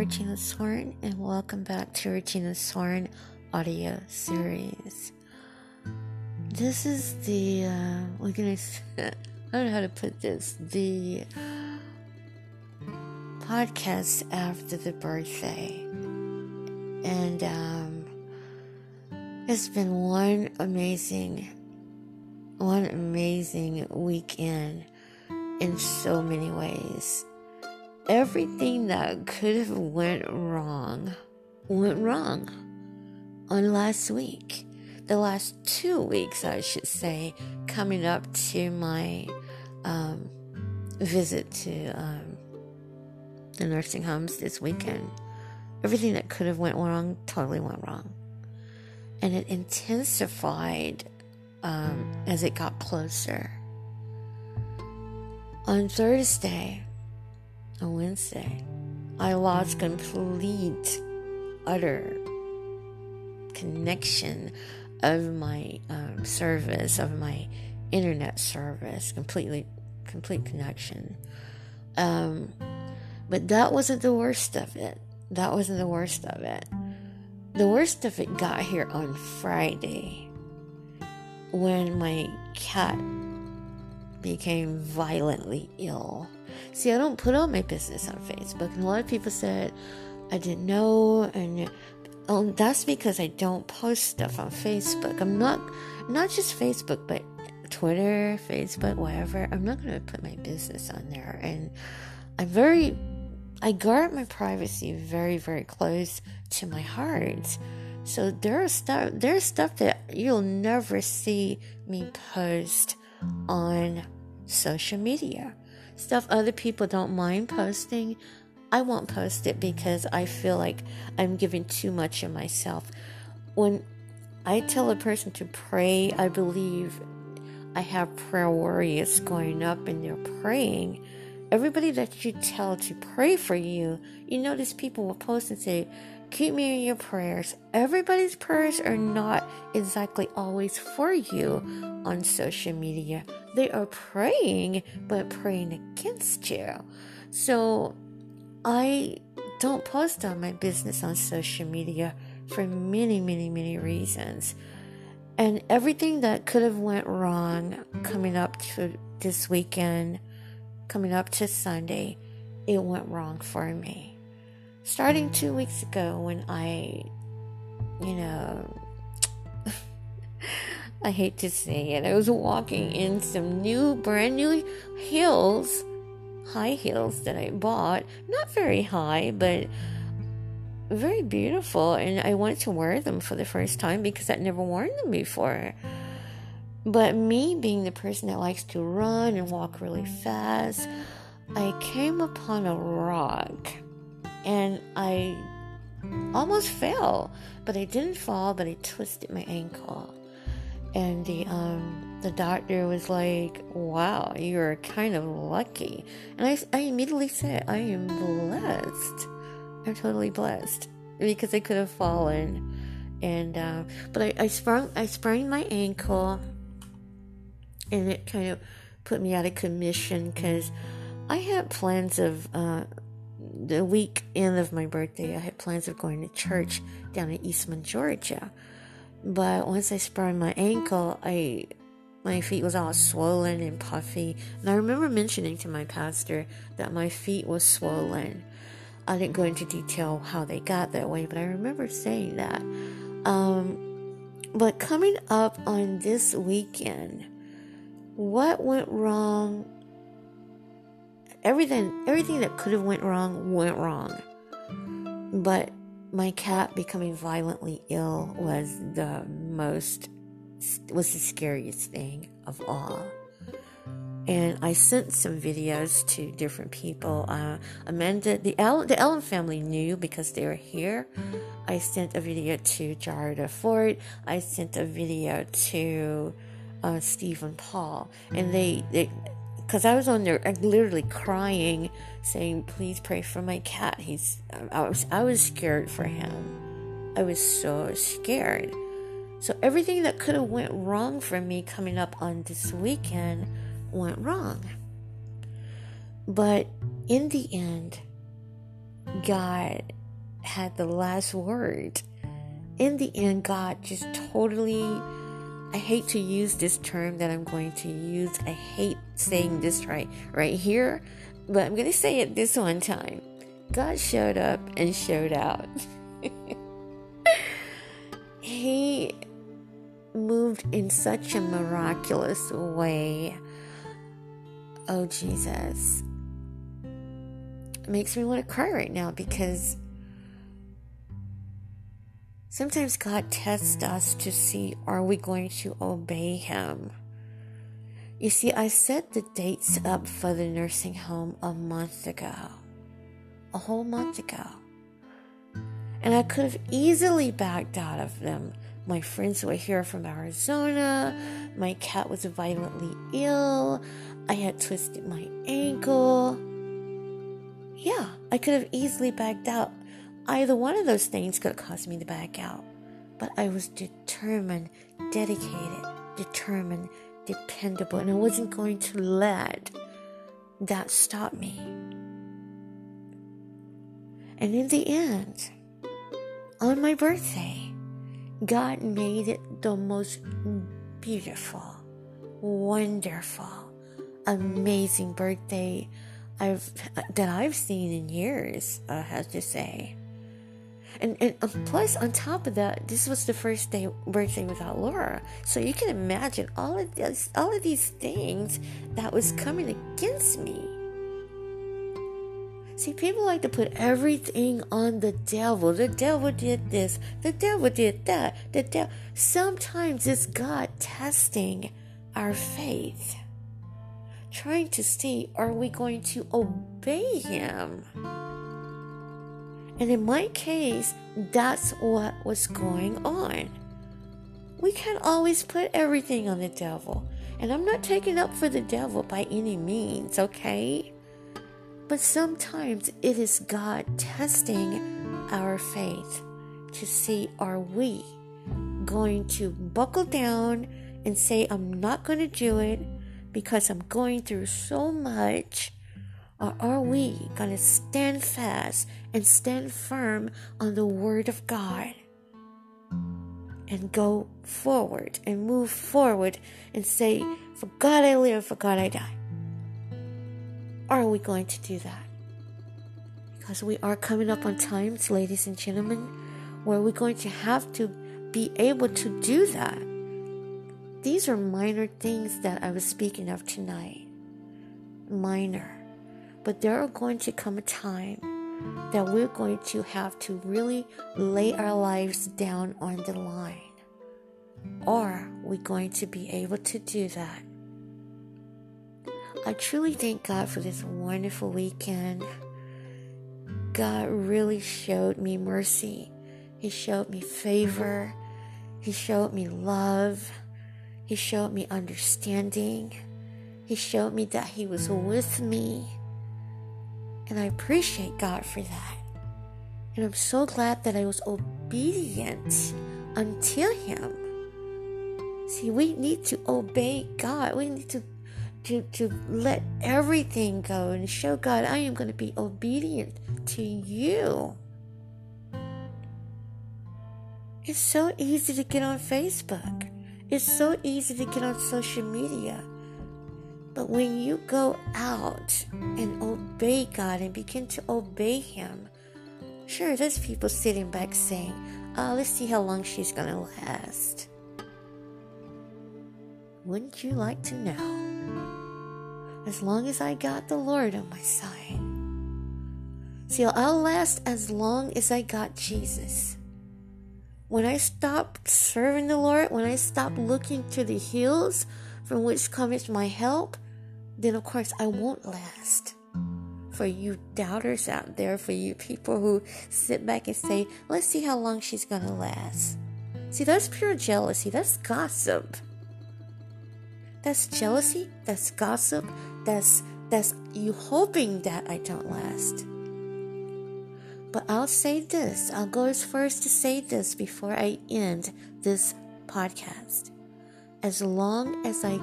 Regina Soren, and welcome back to Regina Soren audio series. This is the, uh, I say? I don't know how to put this. The podcast after the birthday. And, um, it's been one amazing, one amazing weekend in so many ways everything that could have went wrong went wrong on last week. The last two weeks i should say coming up to my um, visit to um, the nursing homes this weekend. Everything that could have went wrong totally went wrong. And it intensified um, as it got closer. On thursday on Wednesday, I lost complete, utter connection of my um, service, of my internet service, completely, complete connection. Um, but that wasn't the worst of it. That wasn't the worst of it. The worst of it got here on Friday when my cat became violently ill. See, I don't put all my business on Facebook, and a lot of people said I didn't know, and um, that's because I don't post stuff on Facebook. I'm not, not just Facebook, but Twitter, Facebook, whatever. I'm not going to put my business on there, and I'm very, I guard my privacy very, very close to my heart. So there's stuff, there's stuff that you'll never see me post on social media. Stuff other people don't mind posting, I won't post it because I feel like I'm giving too much of myself. When I tell a person to pray, I believe I have prayer warriors going up and they're praying. Everybody that you tell to pray for you, you notice people will post and say, Keep me in your prayers. Everybody's prayers are not exactly always for you on social media. They are praying, but praying against you. So I don't post on my business on social media for many, many, many reasons. And everything that could have went wrong coming up to this weekend, coming up to Sunday, it went wrong for me starting two weeks ago when I, you know, I hate to say it, I was walking in some new, brand new heels, high heels that I bought. Not very high, but very beautiful. And I wanted to wear them for the first time because I'd never worn them before. But me being the person that likes to run and walk really fast, I came upon a rock and I almost fell, but I didn't fall, but I twisted my ankle. And the um the doctor was like, "Wow, you're kind of lucky." And I I immediately said, "I am blessed. I'm totally blessed because I could have fallen." And uh, but I, I sprung I sprained my ankle, and it kind of put me out of commission because I had plans of uh, the weekend of my birthday, I had plans of going to church down in Eastman, Georgia. But once I sprained my ankle, I my feet was all swollen and puffy. And I remember mentioning to my pastor that my feet was swollen. I didn't go into detail how they got that way, but I remember saying that. Um, but coming up on this weekend, what went wrong everything everything that could have went wrong went wrong but my cat becoming violently ill was the most was the scariest thing of all and I sent some videos to different people. Uh, Amanda, the Ellen, the family knew because they were here. I sent a video to Jarda Ford. I sent a video to uh, Stephen Paul, and they, they because I was on there like, literally crying, saying, "Please pray for my cat." He's I was I was scared for him. I was so scared. So everything that could have went wrong for me coming up on this weekend went wrong. But in the end, God had the last word. In the end, God just totally. I hate to use this term that I'm going to use. I hate saying this right right here, but I'm going to say it this one time. God showed up and showed out. he moved in such a miraculous way. Oh, Jesus. It makes me want to cry right now because sometimes God tests us to see are we going to obey Him? You see, I set the dates up for the nursing home a month ago, a whole month ago. And I could have easily backed out of them my friends were here from Arizona. My cat was violently ill. I had twisted my ankle. Yeah, I could have easily backed out. Either one of those things could cause me to back out. But I was determined, dedicated, determined, dependable, and I wasn't going to let that stop me. And in the end, on my birthday, God made it the most beautiful, wonderful, amazing birthday I've that I've seen in years. I have to say, and and um, plus on top of that, this was the first day birthday without Laura, so you can imagine all of this, all of these things that was coming against me. See, people like to put everything on the devil. The devil did this. The devil did that. The devil. Sometimes it's God testing our faith, trying to see are we going to obey Him. And in my case, that's what was going on. We can't always put everything on the devil. And I'm not taking up for the devil by any means, okay? But sometimes it is God testing our faith to see are we going to buckle down and say, I'm not going to do it because I'm going through so much? Or are we going to stand fast and stand firm on the Word of God and go forward and move forward and say, For God I live, for God I die? are we going to do that? Because we are coming up on times, ladies and gentlemen, where we're going to have to be able to do that. These are minor things that I was speaking of tonight. Minor. But there are going to come a time that we're going to have to really lay our lives down on the line. Are we going to be able to do that? I truly thank God for this wonderful weekend. God really showed me mercy. He showed me favor. He showed me love. He showed me understanding. He showed me that He was with me. And I appreciate God for that. And I'm so glad that I was obedient until Him. See, we need to obey God. We need to to, to let everything go and show God, I am going to be obedient to you. It's so easy to get on Facebook. It's so easy to get on social media. But when you go out and obey God and begin to obey Him, sure, there's people sitting back saying, Oh, let's see how long she's to last. Wouldn't you like to know? as long as I got the Lord on my side. See, I'll last as long as I got Jesus. When I stop serving the Lord, when I stop looking to the hills from which cometh my help, then of course I won't last. For you doubters out there, for you people who sit back and say, let's see how long she's gonna last. See, that's pure jealousy, that's gossip. That's jealousy, that's gossip, that's that's you hoping that I don't last. But I'll say this, I'll go as first to say this before I end this podcast. As long as I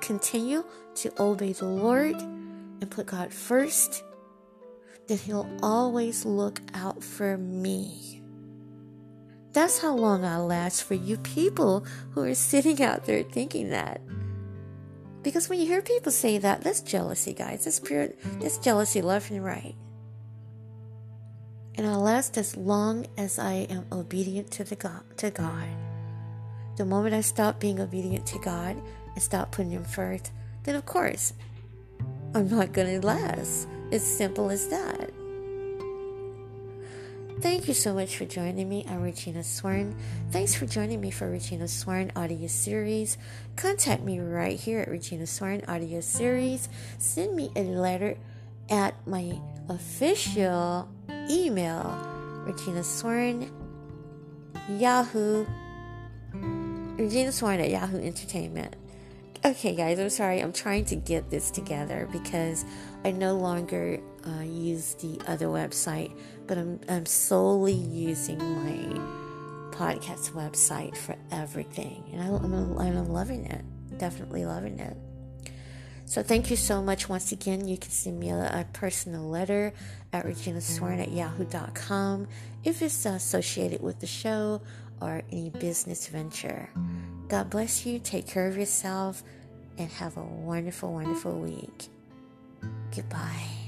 continue to obey the Lord and put God first, then He'll always look out for me. That's how long I'll last for you people who are sitting out there thinking that. Because when you hear people say that, that's jealousy, guys. That's pure, that's jealousy left and right. And I'll last as long as I am obedient to the God, to God. The moment I stop being obedient to God and stop putting Him first, then of course I'm not going to last. It's simple as that. Thank you so much for joining me. I'm Regina Sworn. Thanks for joining me for Regina Sworn audio series. Contact me right here at Regina Sworn audio series. Send me a letter at my official email, Regina Sworn, Yahoo, Regina Sworn at Yahoo Entertainment. Okay, guys, I'm sorry. I'm trying to get this together because I no longer uh, use the other website, but I'm, I'm solely using my podcast website for everything. And I, am I'm, I'm loving it. Definitely loving it. So thank you so much once again. You can send me a, a personal letter at reginasworn at yahoo.com if it's associated with the show or any business venture. God bless you. Take care of yourself and have a wonderful, wonderful week. Goodbye.